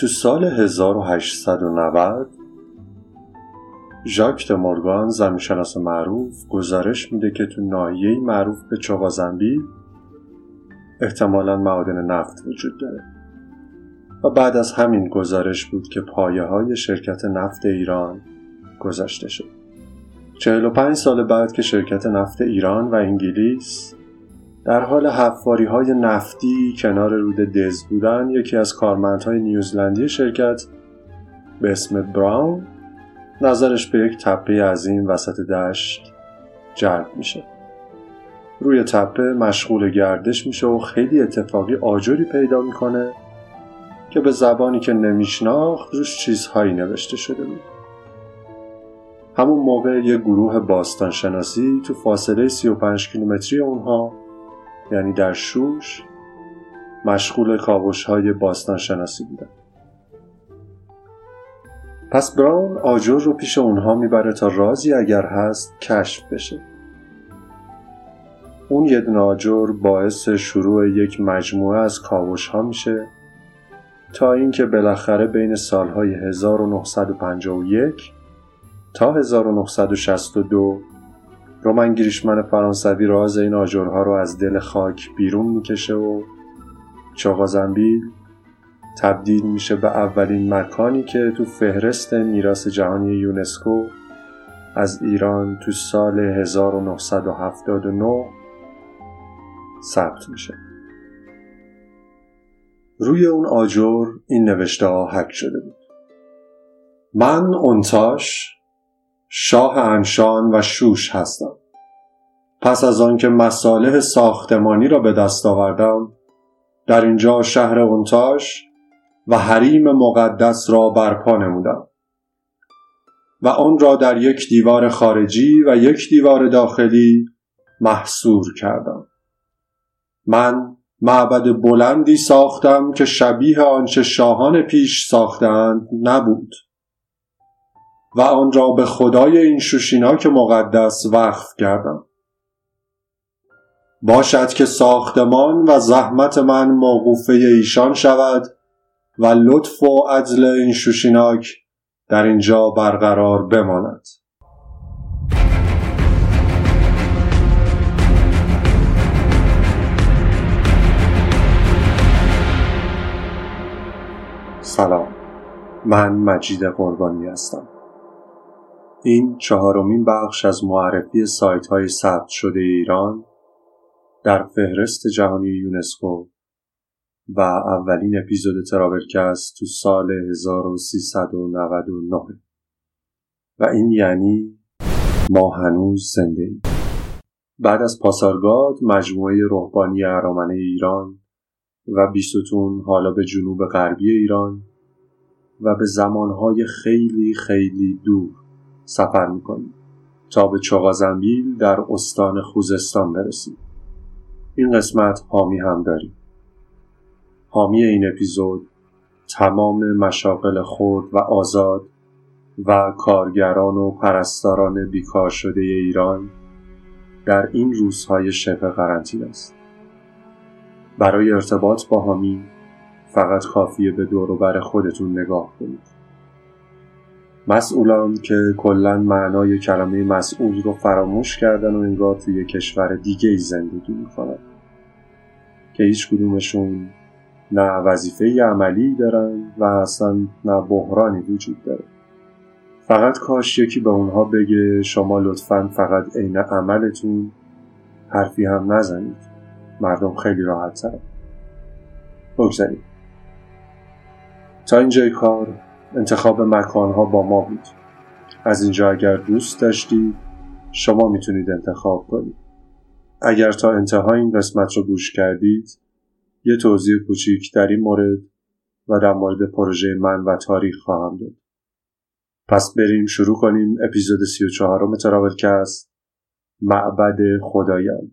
تو سال 1890 ژاک د مورگان زمینشناس معروف گزارش میده که تو ناحیه‌ای معروف به چوغازنبی احتمالا معادن نفت وجود داره. و بعد از همین گزارش بود که پایه های شرکت نفت ایران گذاشته شد. 45 سال بعد که شرکت نفت ایران و انگلیس در حال حفاری های نفتی کنار رود دز بودن یکی از کارمندهای نیوزلندی شرکت به اسم براون نظرش به یک تپه عظیم وسط دشت جلب میشه. روی تپه مشغول گردش میشه و خیلی اتفاقی آجری پیدا می‌کنه که به زبانی که نمیشناخت روش چیزهایی نوشته شده بود. همون موقع یه گروه باستان شناسی تو فاصله 35 کیلومتری اونها یعنی در شوش مشغول کابوش های باستان شناسی بودن پس براون آجر رو پیش اونها می‌بره تا رازی اگر هست کشف بشه. اون یه دونه آجر باعث شروع یک مجموعه از کاوش ها میشه تا اینکه بالاخره بین سالهای 1951 تا 1962 رومن گریشمن فرانسوی راز این آجرها رو از دل خاک بیرون می‌کشه و چاقازنبیل تبدیل میشه به اولین مکانی که تو فهرست میراث جهانی یونسکو از ایران تو سال 1979 ثبت میشه. روی اون آجر این نوشته ها حک شده بود. من اونتاش شاه انشان و شوش هستم. پس از آنکه مصالح ساختمانی را به دست آوردم در اینجا شهر اونتاش و حریم مقدس را برپا نمودم. و آن را در یک دیوار خارجی و یک دیوار داخلی محصور کردم. من معبد بلندی ساختم که شبیه آنچه شاهان پیش ساختند نبود. و آن را به خدای این شوشیناک مقدس وقف کردم. باشد که ساختمان و زحمت من موقوفه ایشان شود و لطف و عدل این شوشیناک در اینجا برقرار بماند. سلام. من مجید قربانی هستم. این چهارمین بخش از معرفی سایت های ثبت شده ایران در فهرست جهانی یونسکو و اولین اپیزود ترابلکست تو سال 1399 و این یعنی ما هنوز زنده ایم. بعد از پاسارگاد مجموعه روحانی ارامنه ایران و بیستون حالا به جنوب غربی ایران و به زمانهای خیلی خیلی دور سفر می‌کنیم تا به چغازنبیل در استان خوزستان برسیم این قسمت حامی هم داریم حامی این اپیزود تمام مشاقل خرد و آزاد و کارگران و پرستاران بیکار شده ایران در این روزهای شبه قرنطینه است. برای ارتباط با حامی فقط کافیه به بر خودتون نگاه کنید. مسئولان که کلا معنای کلمه مسئول رو فراموش کردن و انگار توی کشور دیگه ای زندگی می‌کنن. که هیچ کدومشون نه وظیفه عملی دارن و اصلا نه بحرانی وجود داره. فقط کاش یکی به اونها بگه شما لطفا فقط عین عملتون حرفی هم نزنید. مردم خیلی راحت تر بگذاریم. تا اینجای کار. انتخاب مکانها با ما بود. از اینجا اگر دوست داشتید شما می‌تونید انتخاب کنید. اگر تا انتهای این قسمت رو گوش کردید یه توضیح کوچیک در این مورد و در مورد پروژه من و تاریخ خواهم داد. پس بریم شروع کنیم اپیزود 34 متراولکست معبد خدایان.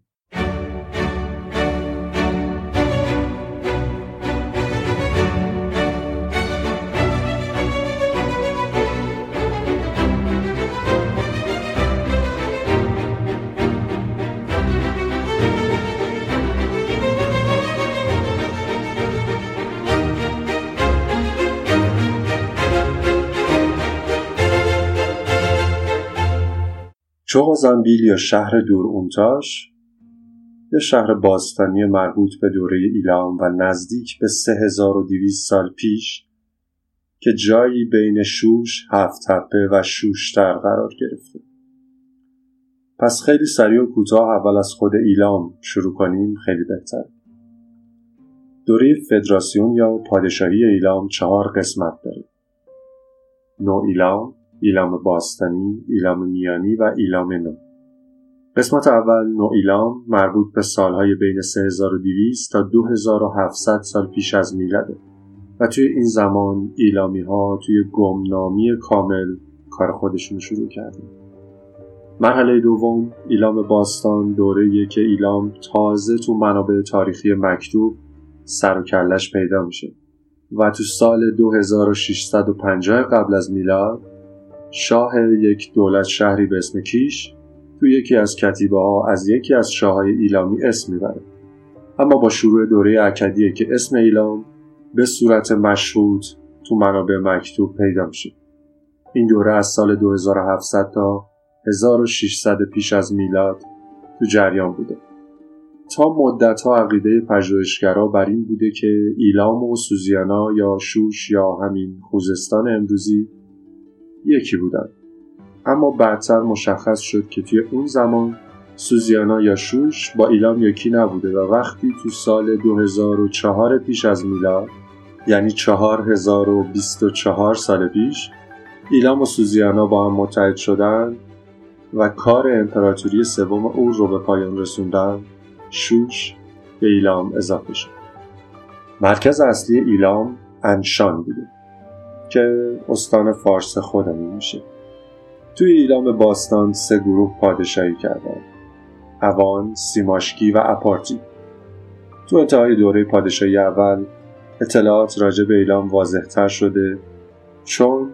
چوغازنبیل یا شهر دور اونتاش یا شهر باستانی مربوط به دوره ایلام و نزدیک به 3200 سال پیش که جایی بین شوش، هفت تپه و شوشتر قرار گرفته. پس خیلی سریع و کوتاه اول از خود ایلام شروع کنیم خیلی بهتر. دوره فدراسیون یا پادشاهی ایلام چهار قسمت داره. نو ایلام، ایلام باستانی، ایلام میانی و ایلام نو. قسمت اول نو ایلام مربوط به سالهای بین 3200 تا 2700 سال پیش از میلاده. و توی این زمان ایلامی ها توی گمنامی کامل کار خودشون شروع کردن مرحله دوم ایلام باستان دوره که ایلام تازه تو منابع تاریخی مکتوب سر و کلش پیدا میشه و تو سال 2650 قبل از میلاد شاه یک دولت شهری به اسم کیش تو یکی از کتیبه ها از یکی از شاههای ایلامی اسم می‌بره. اما با شروع دوره اکدیه که اسم ایلام به صورت مشهود تو منابع مکتوب پیدا میشه. این دوره از سال 2700 تا 1600 پیش از میلاد تو جریان بوده. تا مدت ها عقیده پژوهشگرا بر این بوده که ایلام و سوزیانا یا شوش یا همین خوزستان امروزی یکی بودن اما بعدتر مشخص شد که توی اون زمان سوزیانا یا شوش با ایلام یکی نبوده و وقتی تو سال 2004 پیش از میلاد یعنی 4024 سال پیش ایلام و سوزیانا با هم متحد شدن و کار امپراتوری سوم او رو به پایان رسوندن شوش به ایلام اضافه شد. مرکز اصلی ایلام انشان بوده. که استان فارس خودمون میشه. توی ایلام باستان سه گروه پادشاهی کردند اوان، سیماشکی و اپارتی. تو انتهای دوره پادشاهی اول اطلاعات راجع به ایلام واضحتر شده چون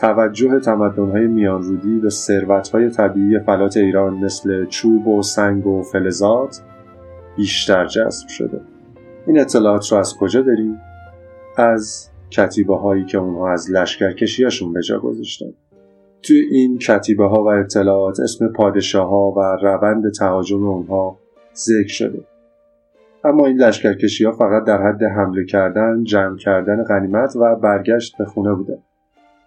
توجه تمدن‌های میانرودی به ثروت‌های طبیعی فلات ایران مثل چوب و سنگ و فلزات بیشتر جذب شده. این اطلاعات رو از کجا داریم؟ از کتیبه هایی که اونها از لشکرکشیاشون به جا گذاشتن. توی این کتیبه ها و اطلاعات اسم پادشاه ها و روند تهاجم اونها ذکر شده. اما این لشکرکشی ها فقط در حد حمله کردن، جمع کردن غنیمت و برگشت به خونه بوده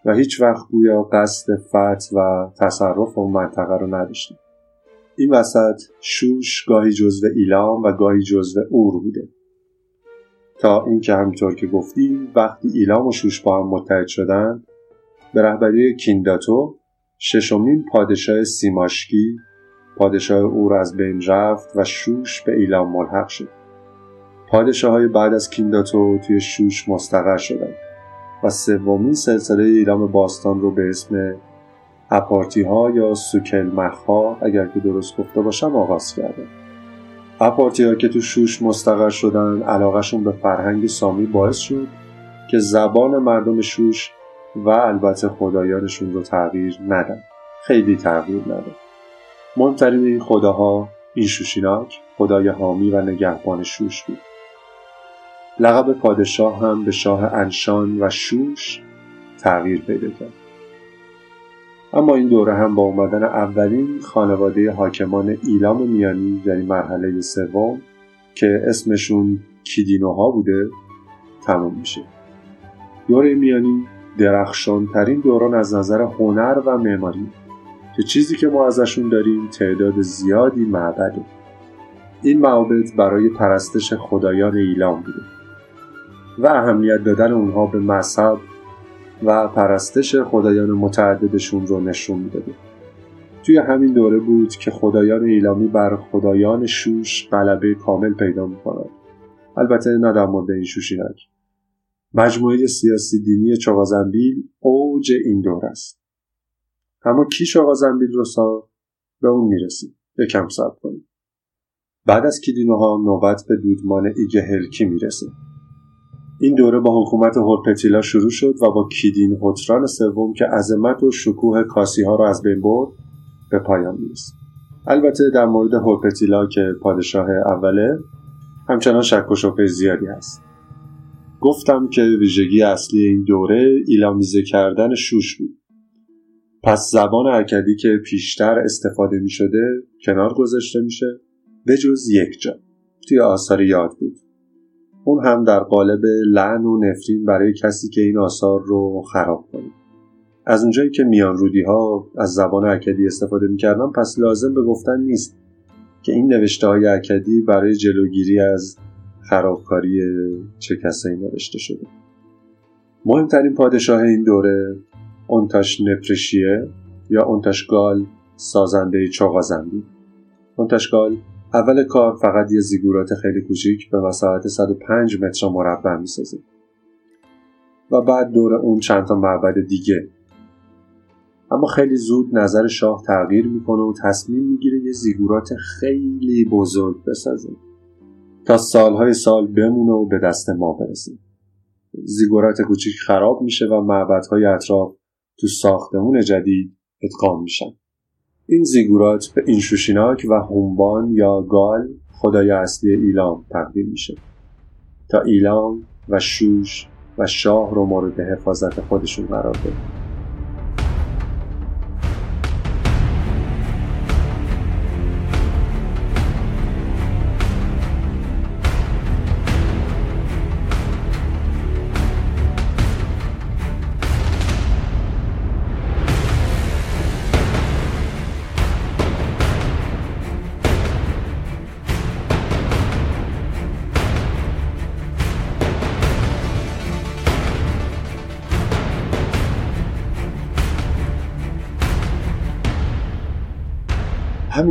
و هیچ وقت گویا قصد فتح و تصرف اون منطقه رو نداشتیم. این وسط شوش گاهی جزو ایلام و گاهی جزو اور بوده. تا اینکه همینطور که گفتیم وقتی ایلام و شوش با هم متحد شدن به رهبری کینداتو ششمین پادشاه سیماشکی پادشاه اور از بین رفت و شوش به ایلام ملحق شد. پادشاه های بعد از کینداتو توی شوش مستقر شدند و سومین سلسله ایلام باستان رو به اسم اپارتی ها یا سوکل ها اگر که درست گفته باشم آغاز کردن اپارتی ها که تو شوش مستقر شدن علاقهشون به فرهنگ سامی باعث شد که زبان مردم شوش و البته خدایانشون رو تغییر ندن. خیلی تغییر ندن. مهمترین این خداها این شوشیناک خدای حامی و نگهبان شوش بود. لقب پادشاه هم به شاه انشان و شوش تغییر پیدا کرد. اما این دوره هم با اومدن اولین خانواده حاکمان ایلام میانی یعنی مرحله سوم که اسمشون کیدینوها بوده تموم میشه. دوره میانی درخشانترین دوران از نظر هنر و معماری که چیزی که ما ازشون داریم تعداد زیادی معبده. این معابد برای پرستش خدایان ایلام بوده و اهمیت دادن اونها به مذهب و پرستش خدایان متعددشون رو نشون می‌داده. توی همین دوره بود که خدایان ایلامی بر خدایان شوش غلبه کامل پیدا می‌کنند. البته نه در مورد این شوشینک مجموعه سیاسی دینی چاغازنبیل اوج این دور است. اما کی چاغازنبیل رو سا به اون می‌رسیم. یکم صبر کنیم. بعد از کیدینوها نوبت به دودمان ایگه هلکی می‌رسه. این دوره با حکومت هورپتیلا شروع شد و با کیدین هوتران سوم که عظمت و شکوه کاسی ها را از بین برد به پایان می‌رسه البته در مورد هورپتیلا که پادشاه اوله همچنان شک و شبه زیادی هست. گفتم که ویژگی اصلی این دوره ایلامیزه کردن شوش بود. پس زبان اکدی که پیشتر استفاده می شده کنار گذاشته میشه به جز یک جا. توی آثار یاد بود. اون هم در قالب لعن و نفرین برای کسی که این آثار رو خراب کنه. از اونجایی که میان رودی ها از زبان اکدی استفاده می‌کردن پس لازم به گفتن نیست که این نوشته های اکدی برای جلوگیری از خرابکاری چه کسایی نوشته شده. مهمترین پادشاه این دوره اونتاش نپرشیه یا اونتاشگال سازنده چاغازندی. اونتاشگال اول کار فقط یه زیگورات خیلی کوچیک به مساحت 105 متر مربع می‌سازه. و بعد دور اون چند تا معبد دیگه. اما خیلی زود نظر شاه تغییر می‌کنه و تصمیم می‌گیره یه زیگورات خیلی بزرگ بسازه. تا سالهای سال بمونه و به دست ما برسه. زیگورات کوچیک خراب میشه و معبدهای اطراف تو ساختمون جدید ادغام میشن. این زیگورات به اینشوشیناک و هومبان یا گال خدای اصلی ایلام تقدیم میشه. تا ایلام و شوش و شاه رو مورد حفاظت خودشون قرار بده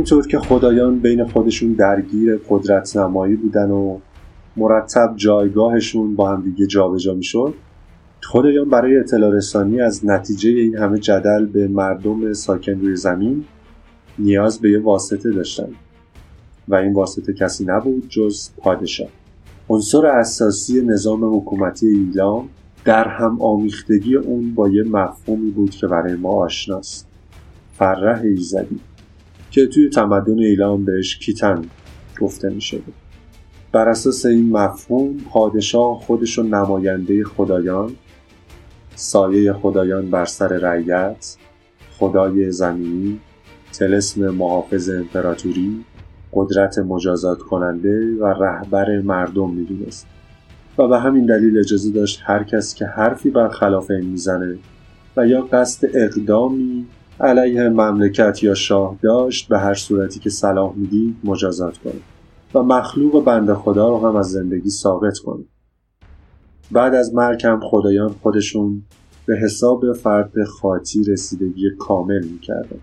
همینطور که خدایان بین خودشون درگیر قدرت نمایی بودن و مرتب جایگاهشون با هم دیگه جابجا می‌شد خدایان برای اطلاع رسانی از نتیجه این همه جدل به مردم ساکن روی زمین نیاز به یه واسطه داشتن و این واسطه کسی نبود جز پادشاه. عنصر اساسی نظام حکومتی ایلام در هم آمیختگی اون با یه مفهومی بود که برای ما آشناست. فرح ایزدی. که توی تمدن ایلام بهش کیتن گفته می شده. بر اساس این مفهوم پادشاه خودشو نماینده خدایان سایه خدایان بر سر رعیت خدای زمینی تلسم محافظ امپراتوری قدرت مجازات کننده و رهبر مردم می‌دونست و به همین دلیل اجازه داشت هر کس که حرفی بر خلاف این می‌زنه و یا قصد اقدامی علیه مملکت یا شاه داشت به هر صورتی که صلاح می‌دید مجازات کنه و مخلوق بنده خدا رو هم از زندگی ساقط کنه. بعد از مرگ هم خدایان خودشون به حساب فرد خاطی رسیدگی کامل می‌کردن.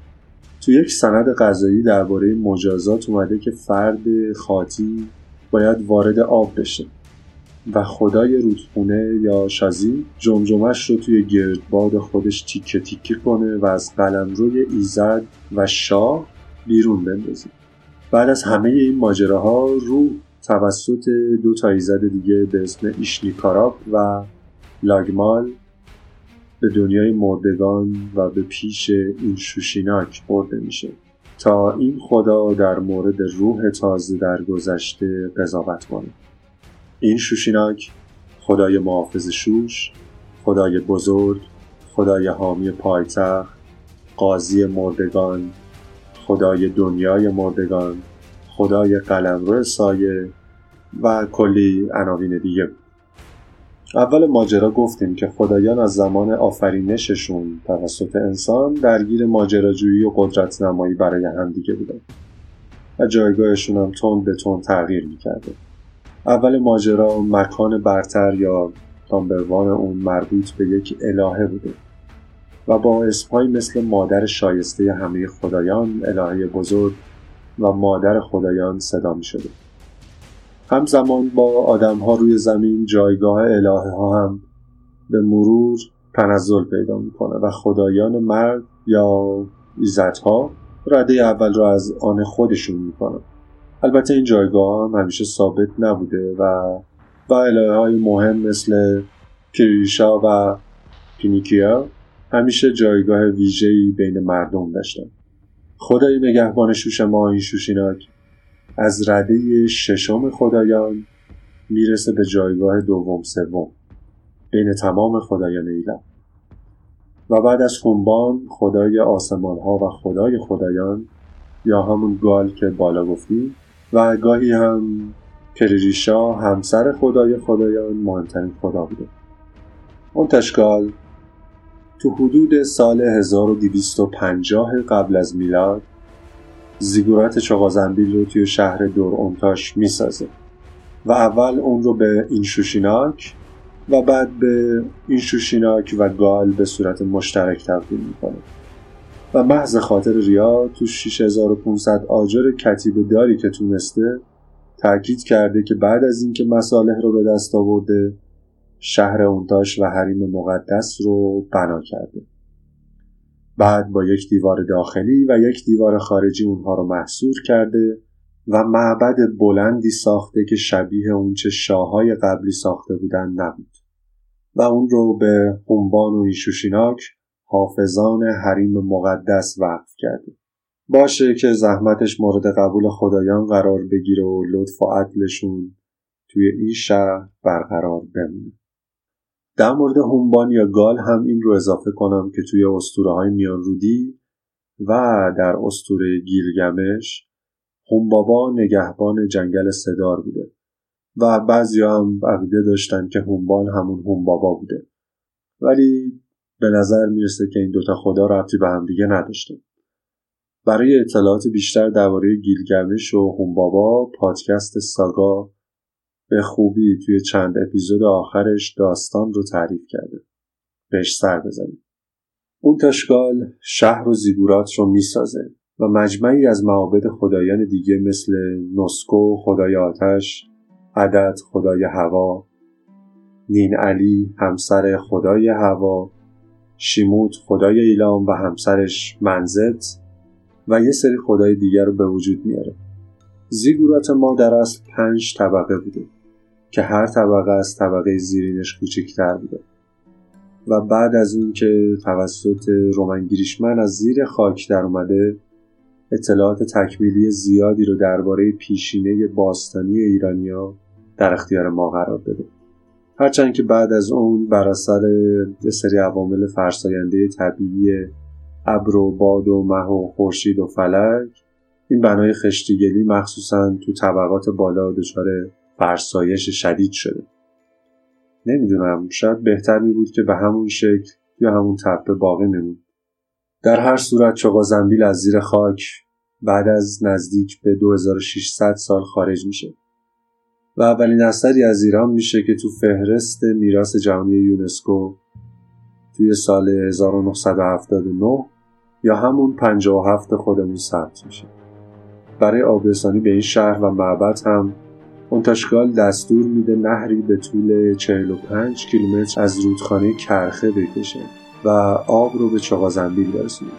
تو یک سند قضایی درباره مجازات اومده که فرد خاطی باید وارد آب بشه. و خدای رودخونه یا شازی جمجمش رو توی گردباد خودش تیکه تیکه کنه و از روی ایزد و شاه بیرون بندازه. بعد از همه این ماجراها روح توسط دو تا ایزد دیگه به اسم ایشنیکاراب و لاگمال به دنیای مردگان و به پیش این شوشیناک برده میشه. تا این خدا در مورد روح تازه در گذشته قضاوت کنه. این شوشیناک خدای محافظ شوش خدای بزرگ خدای حامی پایتخت قاضی مردگان خدای دنیای مردگان خدای قلمرو سایه و کلی عناوین دیگه. اول ماجرا گفتیم که خدایان از زمان آفرینششون توسط انسان درگیر ماجراجویی و قدرت نمایی برای همدیگه بودن و جایگاهشون هم تند به تند تغییر می‌کرده اول ماجرا مکان برتر یا تامبروان اون مربوط به یک الهه بوده و با اسمهایی مثل مادر شایسته همه خدایان الهه بزرگ و مادر خدایان صدا می شده همزمان با آدم ها روی زمین جایگاه الهه ها هم به مرور تنزل پیدا می‌کنه و خدایان مرد یا ایزدها رده اول را از آن خودشون می‌کنن. البته این جایگاه هم همیشه ثابت نبوده و و الهه های مهم مثل کریشا و پینیکیا همیشه جایگاه ویژه‌ای بین مردم داشتن. خدای نگهبان شوش ما این شوشیناک از رده ششم خدایان می‌رسه به جایگاه دوم سوم بین تمام خدایان ایلام و بعد از خونبان خدای آسمان ها و خدای خدایان یا همون گال که بالا گفتی و گاهی هم پریریشا همسر خدای خدایان مهمترین خدا بوده. تشکال تو حدود سال 1250 قبل از میلاد زیگورات چغازنبیل رو توی شهر دور اونتاش می‌سازه و اول اون رو به اینشوشیناک و بعد به اینشوشیناک و گال به صورت مشترک تبدیل می‌کنه. و محض خاطر ریا تو 6500 آجر کتیب داری که تونسته تاکید کرده که بعد از اینکه مصالح رو به دست آورده شهر اونتاش و حریم مقدس رو بنا کرده. بعد با یک دیوار داخلی و یک دیوار خارجی اونها رو محصور کرده و معبد بلندی ساخته که شبیه اونچه شاههای قبلی ساخته بودن نبود. و اون رو به هنبان و ایشوشیناک حافظان حریم مقدس وقف کرده. باشه که زحمتش مورد قبول خدایان قرار بگیره و لطف و عدلشون توی این شهر برقرار بمونه. در مورد هنبان یا گال هم این رو اضافه کنم که توی اسطوره های میان رودی و در اسطوره گیرگمش هنبابا نگهبان جنگل صدار بوده و بعضی هم عقیده داشتن که هنبان همون هنبابا بوده. ولی به نظر می‌رسه که این دوتا خدا ربطی به هم دیگه نداشتن برای اطلاعات بیشتر درباره گیلگمش و هنبابا پادکست ساگا به خوبی توی چند اپیزود آخرش داستان رو تعریف کرده. بهش سر بزنید اون تشکال شهر و زیگورات رو می‌سازه و مجمعی از معابد خدایان دیگه مثل نسکو خدای آتش عدد خدای هوا نین علی همسر خدای هوا شیموت خدای ایلام و همسرش منزت و یه سری خدای دیگر رو به وجود میاره. زیگورات ما در اصل پنج طبقه بوده که هر طبقه از طبقه زیرینش کوچکتر بوده و بعد از اون که توسط رومن گریشمن از زیر خاک در اومده اطلاعات تکمیلی زیادی رو درباره پیشینه باستانی ایرانیا در اختیار ما قرار داده. هرچند که بعد از اون بر اثر یه سری عوامل فرساینده طبیعی ابر و باد و مه و خورشید و فلک این بنای خشتیگلی مخصوصا تو طبقات بالا دچار فرسایش شدید شده. نمی‌دونم شاید بهتر می بود که به همون شکل یا همون تپه باقی میمون در هر صورت چقا زنبیل از زیر خاک بعد از نزدیک به 2600 سال خارج میشه. و اولین اثری از ایران میشه که تو فهرست میراث جهانی یونسکو توی سال 1979 یا همون 57 خودمون ثبت میشه. برای آبرسانی به این شهر و معبد هم اونتاشگال دستور میده نهری به طول 45 کیلومتر از رودخانه کرخه بکشه و آب رو به چغازنبیل برسونه.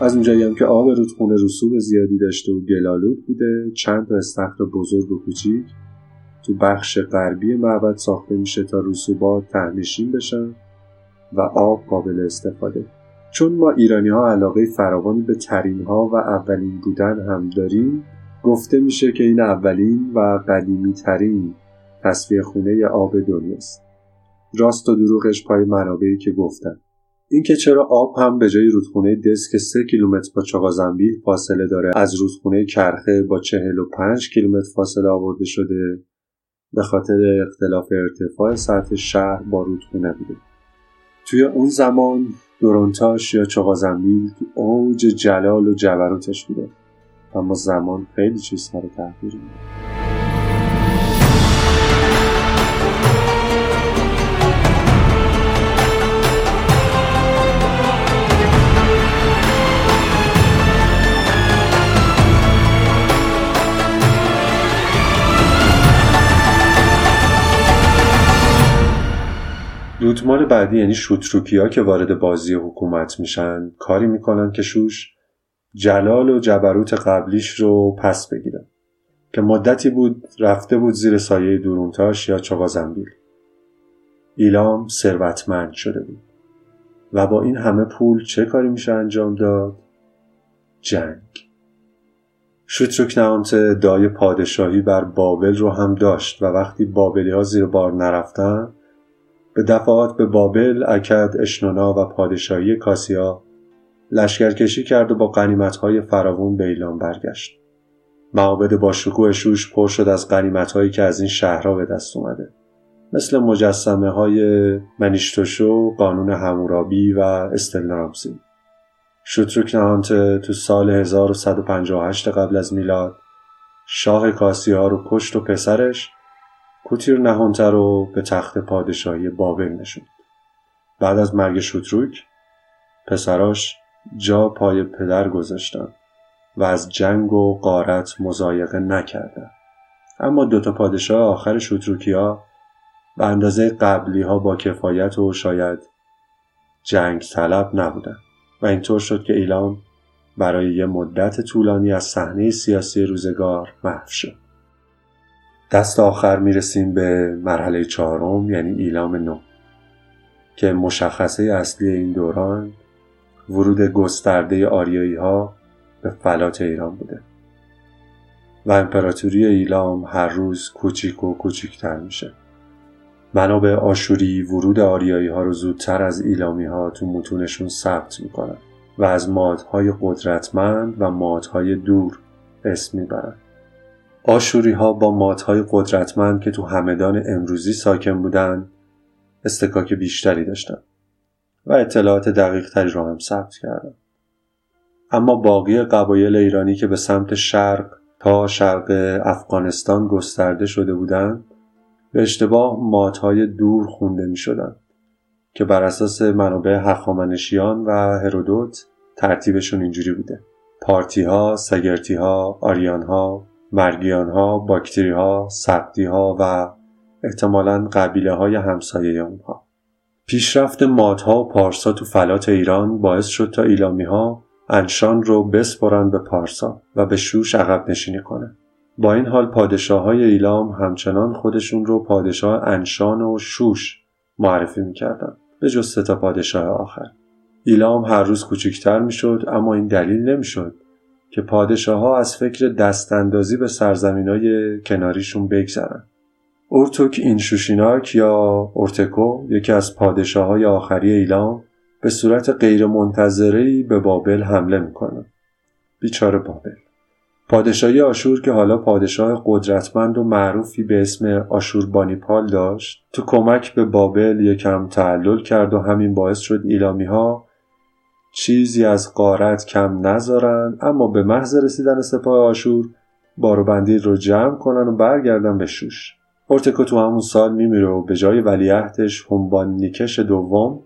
از اونجایی هم که آب رودخونه رسوب زیادی داشته و گلالود بوده چند تا استخر بزرگ و کوچیک تو بخش غربی معبد ساخته میشه تا رسوبات تهنشین بشن و آب قابل استفاده. چون ما ایرانی ها علاقه فراوانی به ترین ها و اولین بودن هم داریم گفته میشه که این اولین و قدیمی ترین تصفیه خونه آب دنیاست. راست و دروغش پای منابعی که گفتن اینکه چرا آب هم به جای رودخونه دس که 3 کیلومتر با چاقازنبیل فاصله داره از رودخونه کرخه با 45 کیلومتر فاصله آورده شده به خاطر اختلاف ارتفاع سطح شهر با رودخونه بوده. توی اون زمان دورونتاش یا چغازنبیل تو اوج جلال و جبروتش بوده. اما زمان خیلی چیز سر تحقیر دودمان بعدی یعنی شوتروکیا که وارد بازی حکومت میشن کاری می‌کنن که شوش جلال و جبروت قبلیش رو پس بگیرن. که مدتی بود رفته بود زیر سایه دورونتاش یا چغازنبیل ایلام ثروتمند شده بود. و با این همه پول چه کاری میشه انجام داد؟ جنگ. شوتروک نامت دای پادشاهی بر بابل رو هم داشت و وقتی بابلی ها زیر بار نرفتن به دفعات به بابل، اکد، اشنونا و پادشاهی کاسیا لشکرکشی کرد و با قنیمتهای فراوون به ایلام برگشت. معابد با شکوه شوش پر شد از قنیمتهایی که از این شهرها به دست اومده. مثل مجسمه های منیشتوشو، قانون همورابی و استلنارامسی. شوتروک نهانته تو سال 1158 قبل از میلاد شاه کاسیا رو کشت و پسرش کوتیر نهانته رو به تخت پادشاهی بابل نشوند. بعد از مرگ شوتروک پسراش جا پای پدر گذاشتن و از جنگ و قارت مزایقه نکردند. اما دوتا پادشاه آخر شوتروکیا به اندازه قبلی ها با کفایت و شاید جنگ طلب نبودن و اینطور شد که ایلام برای یه مدت طولانی از صحنه سیاسی روزگار محو شد. دست آخر می‌رسیم به مرحله چهارم یعنی ایلام نو که مشخصه اصلی این دوران ورود گسترده آریایی ها به فلات ایران بوده و امپراتوری ایلام هر روز کوچیک و کوچیکتر میشه. منابع آشوری ورود آریایی ها رو زودتر از ایلامی ها تو متونشون ثبت می‌کنن و از مادهای قدرتمند و مادهای دور اسم می‌برن. آشوری ها با مادهای قدرتمند که تو همدان امروزی ساکن بودن استکاک بیشتری داشتن و اطلاعات دقیق تری رو هم ثبت کردن اما باقی قبایل ایرانی که به سمت شرق تا شرق افغانستان گسترده شده بودند به اشتباه ماتهای دور خونده می شدن که بر اساس منابع هخامنشیان و هرودوت ترتیبشون اینجوری بوده. پارتی ها، سگرتی ها، آریان ها، مرگیان ها، باکتری ها، سبتی ها و احتمالا قبیله های همسایه اونها. پیشرفت مادها و پارسا تو فلات ایران باعث شد تا ایلامی ها انشان رو بسپرن به پارسا و به شوش عقب نشینی کنه. با این حال پادشاه های ایلام همچنان خودشون رو پادشاه انشان و شوش معرفی می‌کردن به جز تا پادشاه آخر. ایلام هر روز کوچکتر می‌شد اما این دلیل نمی‌شد که پادشاه ها از فکر دستاندازی به سرزمین های کناریشون بگذرن. اورتوک اینشوشیناک یا اورتکو یکی از پادشاه های آخری ایلام به صورت غیرمنتظرهای به بابل حمله می‌کنه. بیچاره بابل. پادشاهی آشور که حالا پادشاه قدرتمند و معروفی به اسم آشور بانیپال داشت تو کمک به بابل یکم تعلل کرد و همین باعث شد ایلامی ها چیزی از قارت کم نذارن اما به محض رسیدن سپاه آشور باروبندی رو جمع کنن و برگردن به شوش اورتکو تو همون سال میمیره و به جای ولیعهدش هنبان نیکش دوم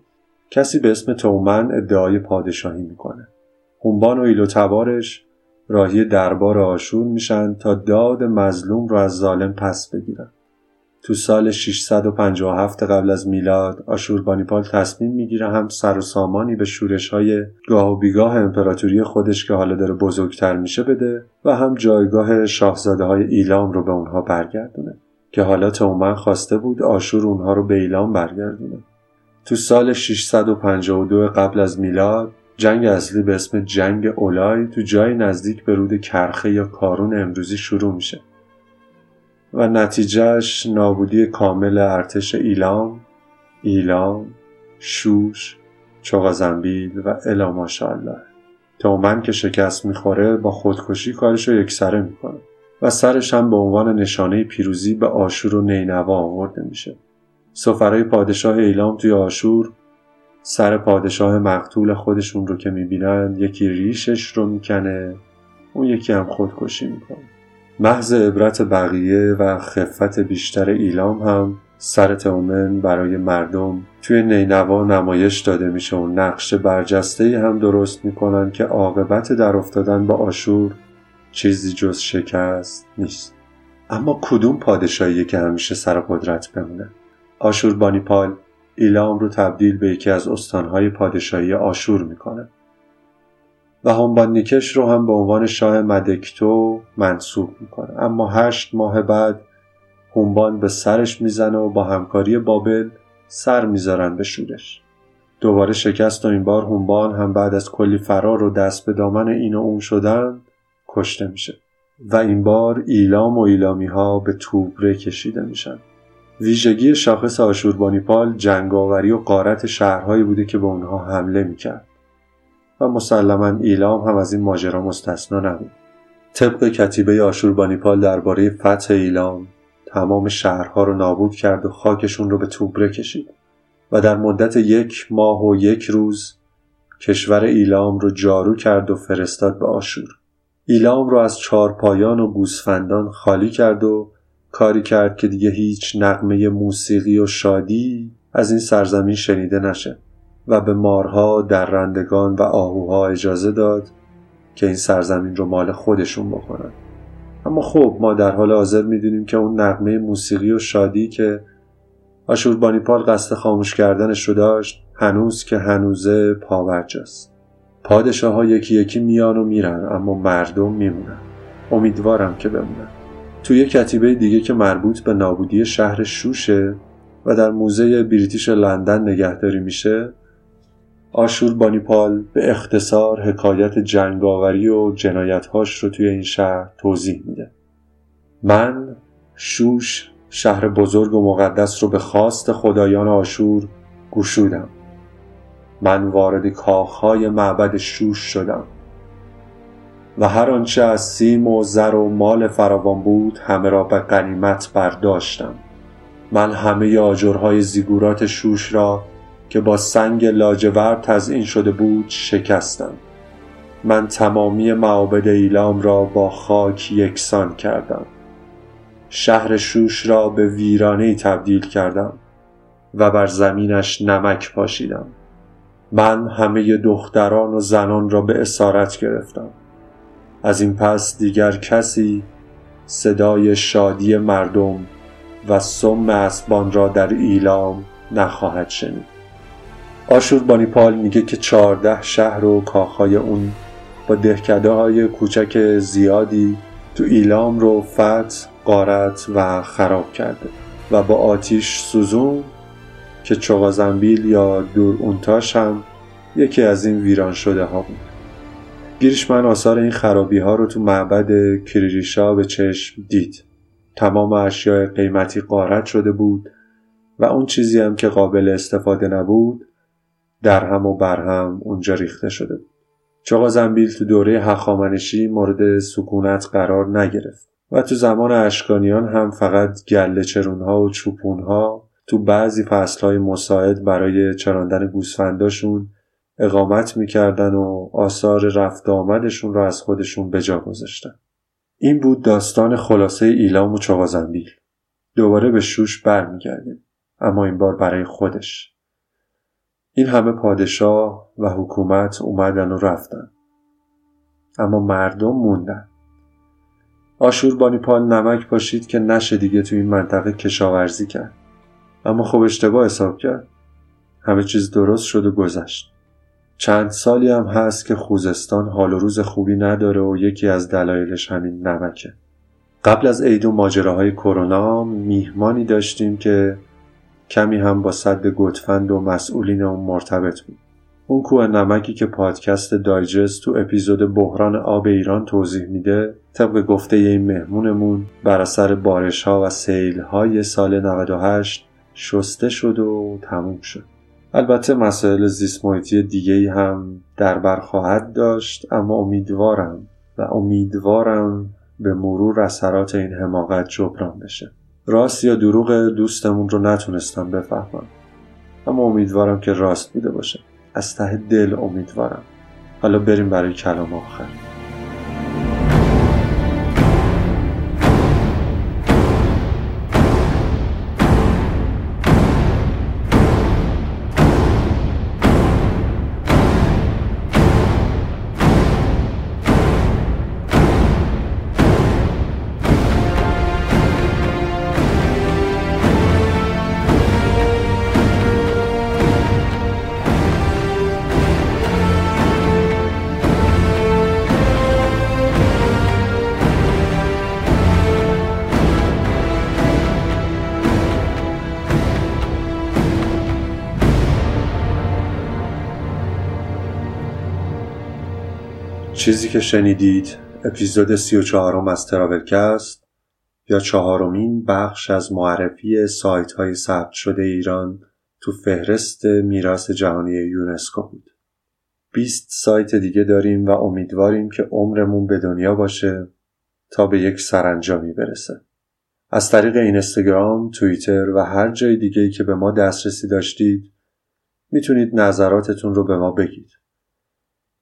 کسی به اسم تومن ادعای پادشاهی می‌کنه. هنبان و ایلو تبارش راهی دربار آشور میشن تا داد مظلوم رو از ظالم پس بگیرن. تو سال 657 قبل از میلاد آشوربانیپال تصمیم می‌گیره هم سر و سامانی به شورش های گاه و بیگاه امپراتوری خودش که حالا داره بزرگتر میشه بده و هم جایگاه شاهزاده های ایلام رو به اونها برگردونه که حالا تومن خواسته بود آشور اونها رو به ایلام برگردونه. تو سال 652 قبل از میلاد جنگ اصلی به اسم جنگ اولای تو جای نزدیک به رود کرخه یا کارون امروزی شروع میشه و نتیجهش نابودی کامل ارتش ایلام، ایلام، شوش، چوغازنبیل و الا ماشاءالله. تومن که شکست می‌خوره با خودکشی کارش رو یکسره می‌کنه و سرش هم به عنوان نشانه پیروزی به آشور و نینوا آورده میشه. سفرهای پادشاه ایلام توی آشور سر پادشاه مقتول خودشون رو که می‌بینن یکی ریشش رو می‌کنه اون یکی هم خودکشی می‌کنه. محض عبرت بقیه و خفت بیشتر ایلام هم سر تومن برای مردم توی نینوا نمایش داده میشه و نقش برجسته هم درست می‌کنن که عاقبت در افتادن به آشور چیزی جز شکست نیست. اما کدوم پادشاهی که همیشه سر قدرت بمونه؟ آشور بانیپال ایلام رو تبدیل به یکی از استانهای پادشاهی آشور می‌کنه. و همبانیکش رو هم به عنوان شاه مدکتو منصوب می‌کنه. اما هشت ماه بعد هنبان به سرش می‌زنه و با همکاری بابل سر می‌ذارن به شورش. دوباره شکست و این بار هنبان هم بعد از کلی فرار و دست به دامن این و اون شدن کشته میشه. و این بار ایلام و ایلامی ها به توبره کشیده میشن. ویژگی شاخص آشوربانیپال جنگاوری و قارت شهرهایی بوده که به اونها حمله می‌کرد. و مسلما ایلام هم از این ماجرا مستثنا نبود. طبق کتیبه آشوربانیپال درباره فتح ایلام تمام شهرها رو نابود کرد و خاکشون رو به توبره کشید و در مدت یک ماه و یک روز کشور ایلام رو جارو کرد و فرستاد به آشور. ایلام رو از چارپایان و گوسفندان خالی کرد و کاری کرد که دیگه هیچ نقمه موسیقی و شادی از این سرزمین شنیده نشه. و به مارها، درندگان و آهوها اجازه داد که این سرزمین رو مال خودشون بکنن اما خب ما در حال حاضر می‌دونیم که اون نقمه موسیقی و شادی که آشوربانیپال قصد خاموش کردنش رو داشت هنوز که هنوزه پاورجاست پادشاه ها یکی یکی میان و میرن اما مردم میمونن. امیدوارم که بمونن. توی کتیبه دیگه که مربوط به نابودی شهر شوشه و در موزه بریتیش لندن نگهداری میشه آشور بانیپال به اختصار حکایت جنگاوری و جنایتهاش رو توی این شهر توضیح میده. من شوش شهر بزرگ و مقدس رو به خواست خدایان آشور گشودم. من وارد کاخهای معبد شوش شدم. و هر آنچه از سیم و زر و مال فراوان بود همه را به قنیمت برداشتم. من همه آجرهای زیگورات شوش را که با سنگ لاجورد تزئین شده بود شکستم. من تمامی معابد ایلام را با خاک یکسان کردم. شهر شوش را به ویرانه تبدیل کردم و بر زمینش نمک پاشیدم. من همه دختران و زنان را به اسارت گرفتم. از این پس دیگر کسی صدای شادی مردم و سم اسبان را در ایلام نخواهد شنید. آشور بانیپال میگه که چهارده شهر و کاخهای اون با دهکده های کوچک زیادی تو ایلام رو فتح، قارت و خراب کرده و با آتیش سوزون که چوغازنبیل یا دور اونتاش هم یکی از این ویران شده ها بود. گیریشمن آثار این خرابی ها رو تو معبد کریریشا به چشم دید. تمام اشیاء قیمتی قارت شده بود و اون چیزی هم که قابل استفاده نبود در هم و بر هم اونجا ریخته شده بود. چاقا زنبیل تو دوره هخامنشی مورد سکونت قرار نگرفت و تو زمان اشکانیان هم فقط گله چرونها و چوپونها تو بعضی فصلهای مساعد برای چراندن گوسفنداشون اقامت می‌کردن و آثار رفت آمدشون را از خودشون به جا گذاشتن. این بود داستان خلاصه ایلام و چاقازنبیل دوباره به شوش برمیگردیم. اما این بار برای خودش. این همه پادشاه و حکومت اومدن و رفتن. اما مردم موندن. آشور بانیپال نمک پاشید که نشه دیگه تو این منطقه کشاورزی کرد. اما خب اشتباه حساب کرد. همه چیز درست شد و گذشت. چند سالی هم هست که خوزستان حال و روز خوبی نداره و یکی از دلایلش همین نمکه. قبل از عید و ماجراهای کرونا میهمانی داشتیم که کمی هم با صد گتفند و مسئولین اون مرتبط بود. اون کوه نمکی که پادکست دایجست تو اپیزود بحران آب ایران توضیح میده طبق گفته این مهمونمون بر اثر بارش ها و سیل های سال 98 شسته شد و تموم شد. البته مسائل زیست محیطی دیگه هم در بر خواهد داشت اما امیدوارم و امیدوارم به مرور اثرات این حماقت جبران بشه. راست یا دروغ دوستمون رو نتونستم بفهمم. اما امیدوارم که راست بوده باشه. از ته دل امیدوارم. حالا بریم برای کلام آخر. چیزی که شنیدید اپیزود سی و چهارم از تراولکست یا چهارمین بخش از معرفی سایت های ثبت شده ایران تو فهرست میراث جهانی یونسکو بود. 20 سایت دیگه داریم و امیدواریم که عمرمون به دنیا باشه تا به یک سرانجامی برسه. از طریق اینستاگرام، توییتر و هر جای دیگه که به ما دسترسی داشتید می‌تونید نظراتتون رو به ما بگید.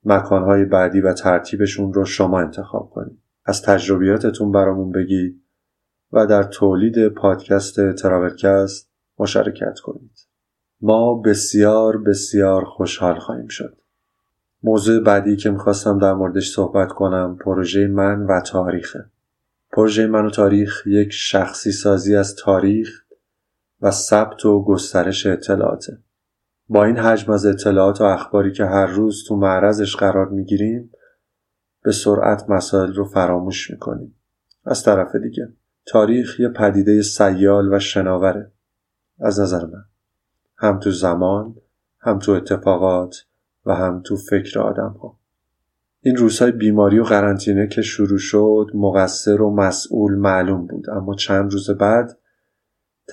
مکانهای بعدی و ترتیبشون رو شما انتخاب کنید. از تجربیاتتون برامون بگید و در تولید پادکست تراولکست مشارکت کنید. ما بسیار بسیار خوشحال خواهیم شد. موضوع بعدی که می‌خواستم در موردش صحبت کنم پروژه من و تاریخه. پروژه من و تاریخ یک شخصی سازی از تاریخ و ثبت و گسترش اطلاعاته. با این حجم از اطلاعات و اخباری که هر روز تو معرضش قرار می‌گیریم به سرعت مسائل رو فراموش می‌کنیم. از طرف دیگه تاریخ یه پدیده سیال و شناوره از نظر من هم تو زمان هم تو اتفاقات و هم تو فکر آدم ها. این روزهای بیماری و قرنطینه که شروع شد مقصر و مسئول معلوم بود اما چند روز بعد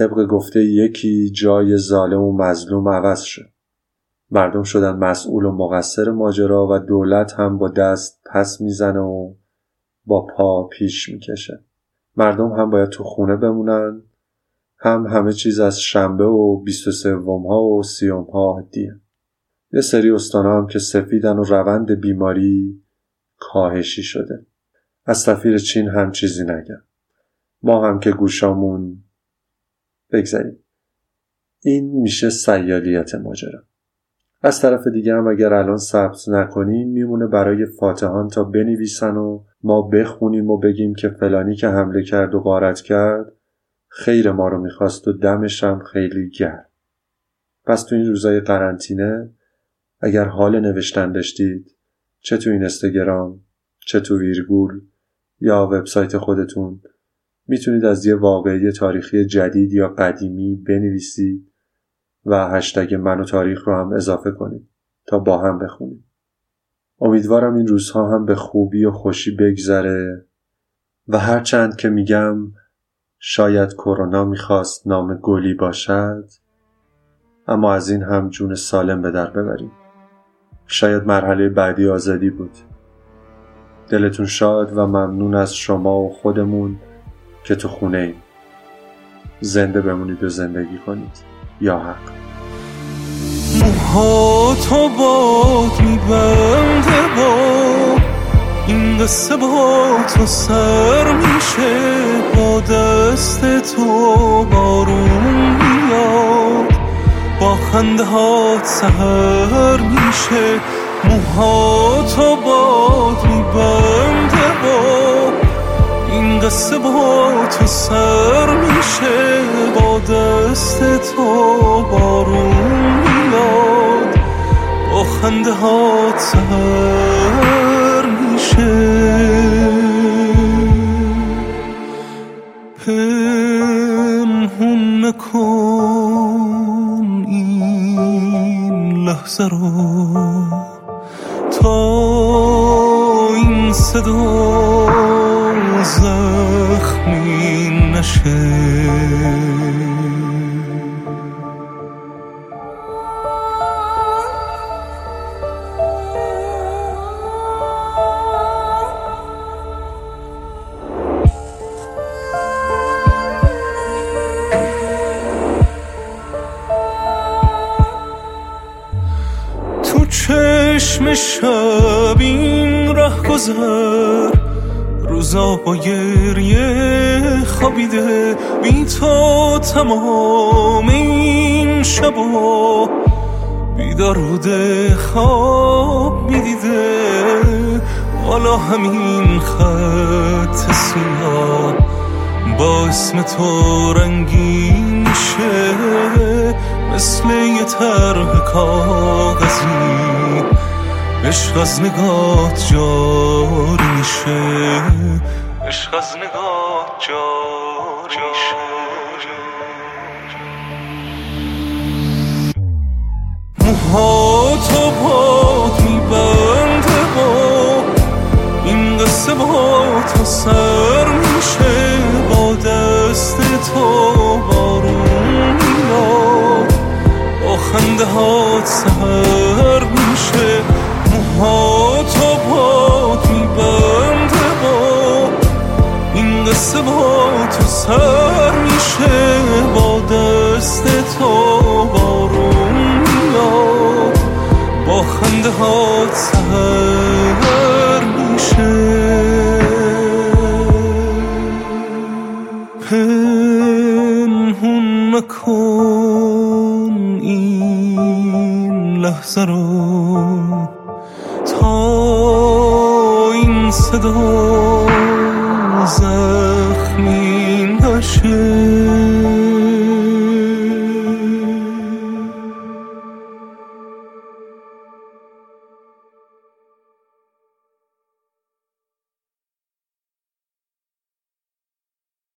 طبق گفته یکی جای ظالم و مظلوم عوض شد مردم شدن مسئول و مقصر ماجرا و دولت هم با دست پس می‌زنه و با پا پیش می‌کشه. مردم هم باید تو خونه بمونن هم همه چیز از شنبه و بیست و سوم ها و سیوم ها عادیه یه سری استانا هم که سفیدن و روند بیماری کاهشی شده. از سفیر چین هم چیزی نگم. ما هم که گوشامون بگذاریم. این میشه سیالیت ماجرا. از طرف دیگه هم اگر الان ثبت نکنیم میمونه برای فاتحان تا بنویسن و ما بخونیم و بگیم که فلانی که حمله کرد و غارت کرد خیر ما رو می‌خواست و دمش هم خیلی گرد پس تو این روزای قرنطینه اگر حال نوشتن داشتید چه تو این استگرام چه تو ویرگول یا وبسایت خودتون می‌تونید از یه واقعی تاریخی جدید یا قدیمی بنویسید و هشتگ من و تاریخ رو هم اضافه کنید تا با هم بخونیم. امیدوارم این روزها هم به خوبی و خوشی بگذره و هرچند که میگم شاید کرونا می‌خواست نام گلی باشد اما از این هم جون سالم به در ببریم شاید مرحله بعدی آزادی بود. دلتون شاد و ممنون از شما و خودمون. که تو خونه ایم زنده بمونید و زندگی کنید یا حق. موهاتو باد میبنده با این قصه با تو سر میشه. با دست تو بارون میاد. با خنده هات سهر میشه. موهاتو باد میبنده قصه با تو سر میشه با دست تو بارون میاد. با خنده هات سر میشه. پنهون نکن این لحظه رو. تا این صدا زخمی نشه. چشم شب این ره گذر روزا با گریه خوابیده بی تو تمام این شبا بیدار بوده خواب می‌دیده. حالا همین خط سیاه با اسم تو رنگین شه مثل یه طرح کاغذی. عشق از نگات جاری میشه. عشق از نگات جاری میشه. موهاتو پاد